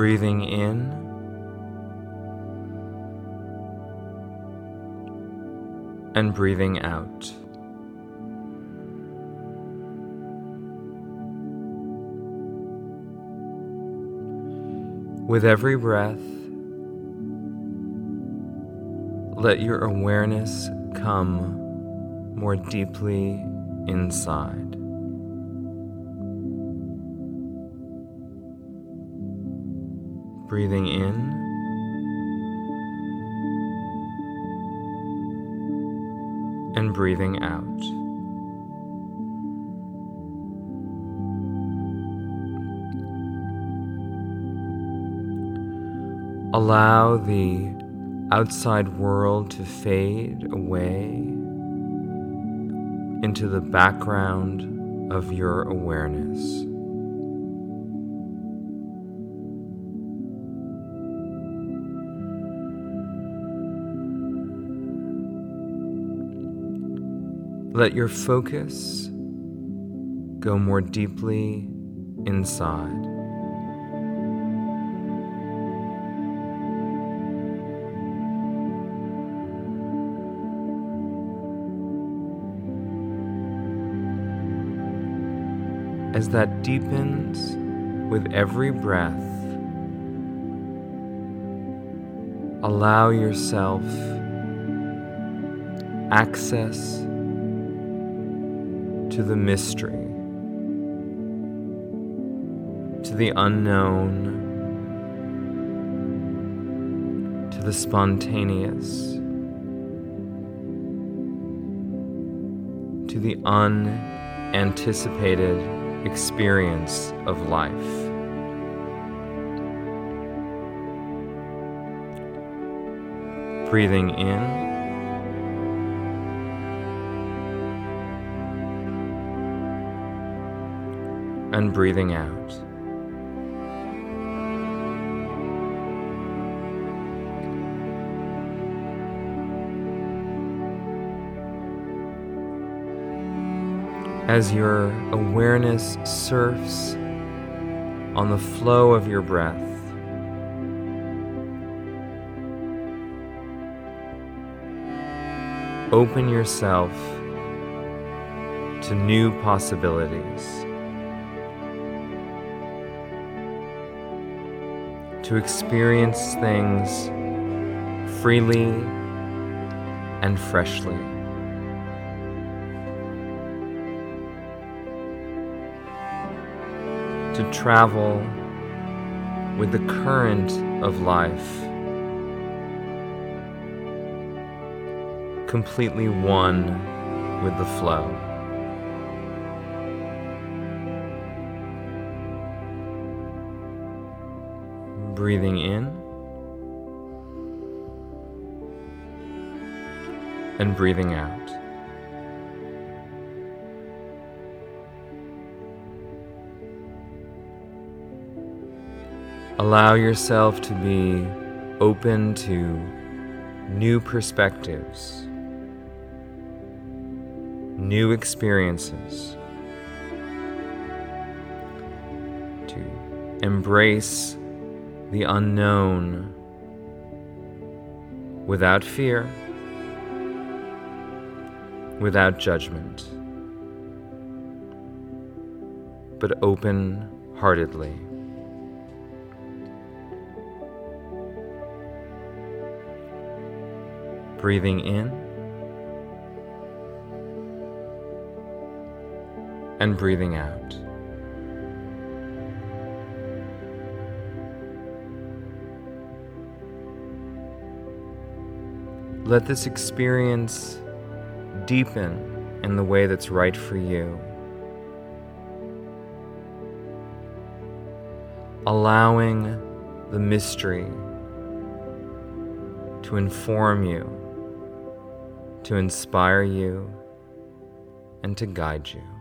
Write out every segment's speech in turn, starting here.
Breathing in and breathing out. With every breath, let your awareness come more deeply inside. Breathing in and breathing out. Allow the outside world to fade away into the background of your awareness. Let your focus go more deeply inside. As that deepens with every breath, allow yourself access to the mystery, to the unknown, to the spontaneous, to the unanticipated experience of life. Breathing in and breathing out. as your awareness surfs on the flow of your breath. Open yourself to new possibilities, to experience things freely and freshly. to travel with the current of life, completely one with the flow. Breathing in and breathing out. Allow yourself to be open to new perspectives, new experiences, to embrace the unknown without fear, without judgment, but open heartedly. breathing in and breathing out. Let this experience deepen in the way that's right for you. Allowing the mystery to inform you to inspire you and to guide you.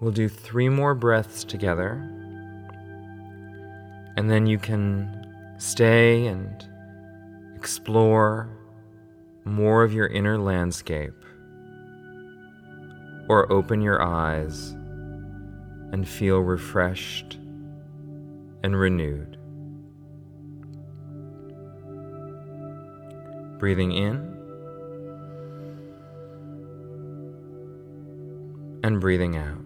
We'll do three more breaths together, and then you can stay and explore more of your inner landscape or open your eyes and feel refreshed and renewed. Breathing in and breathing out.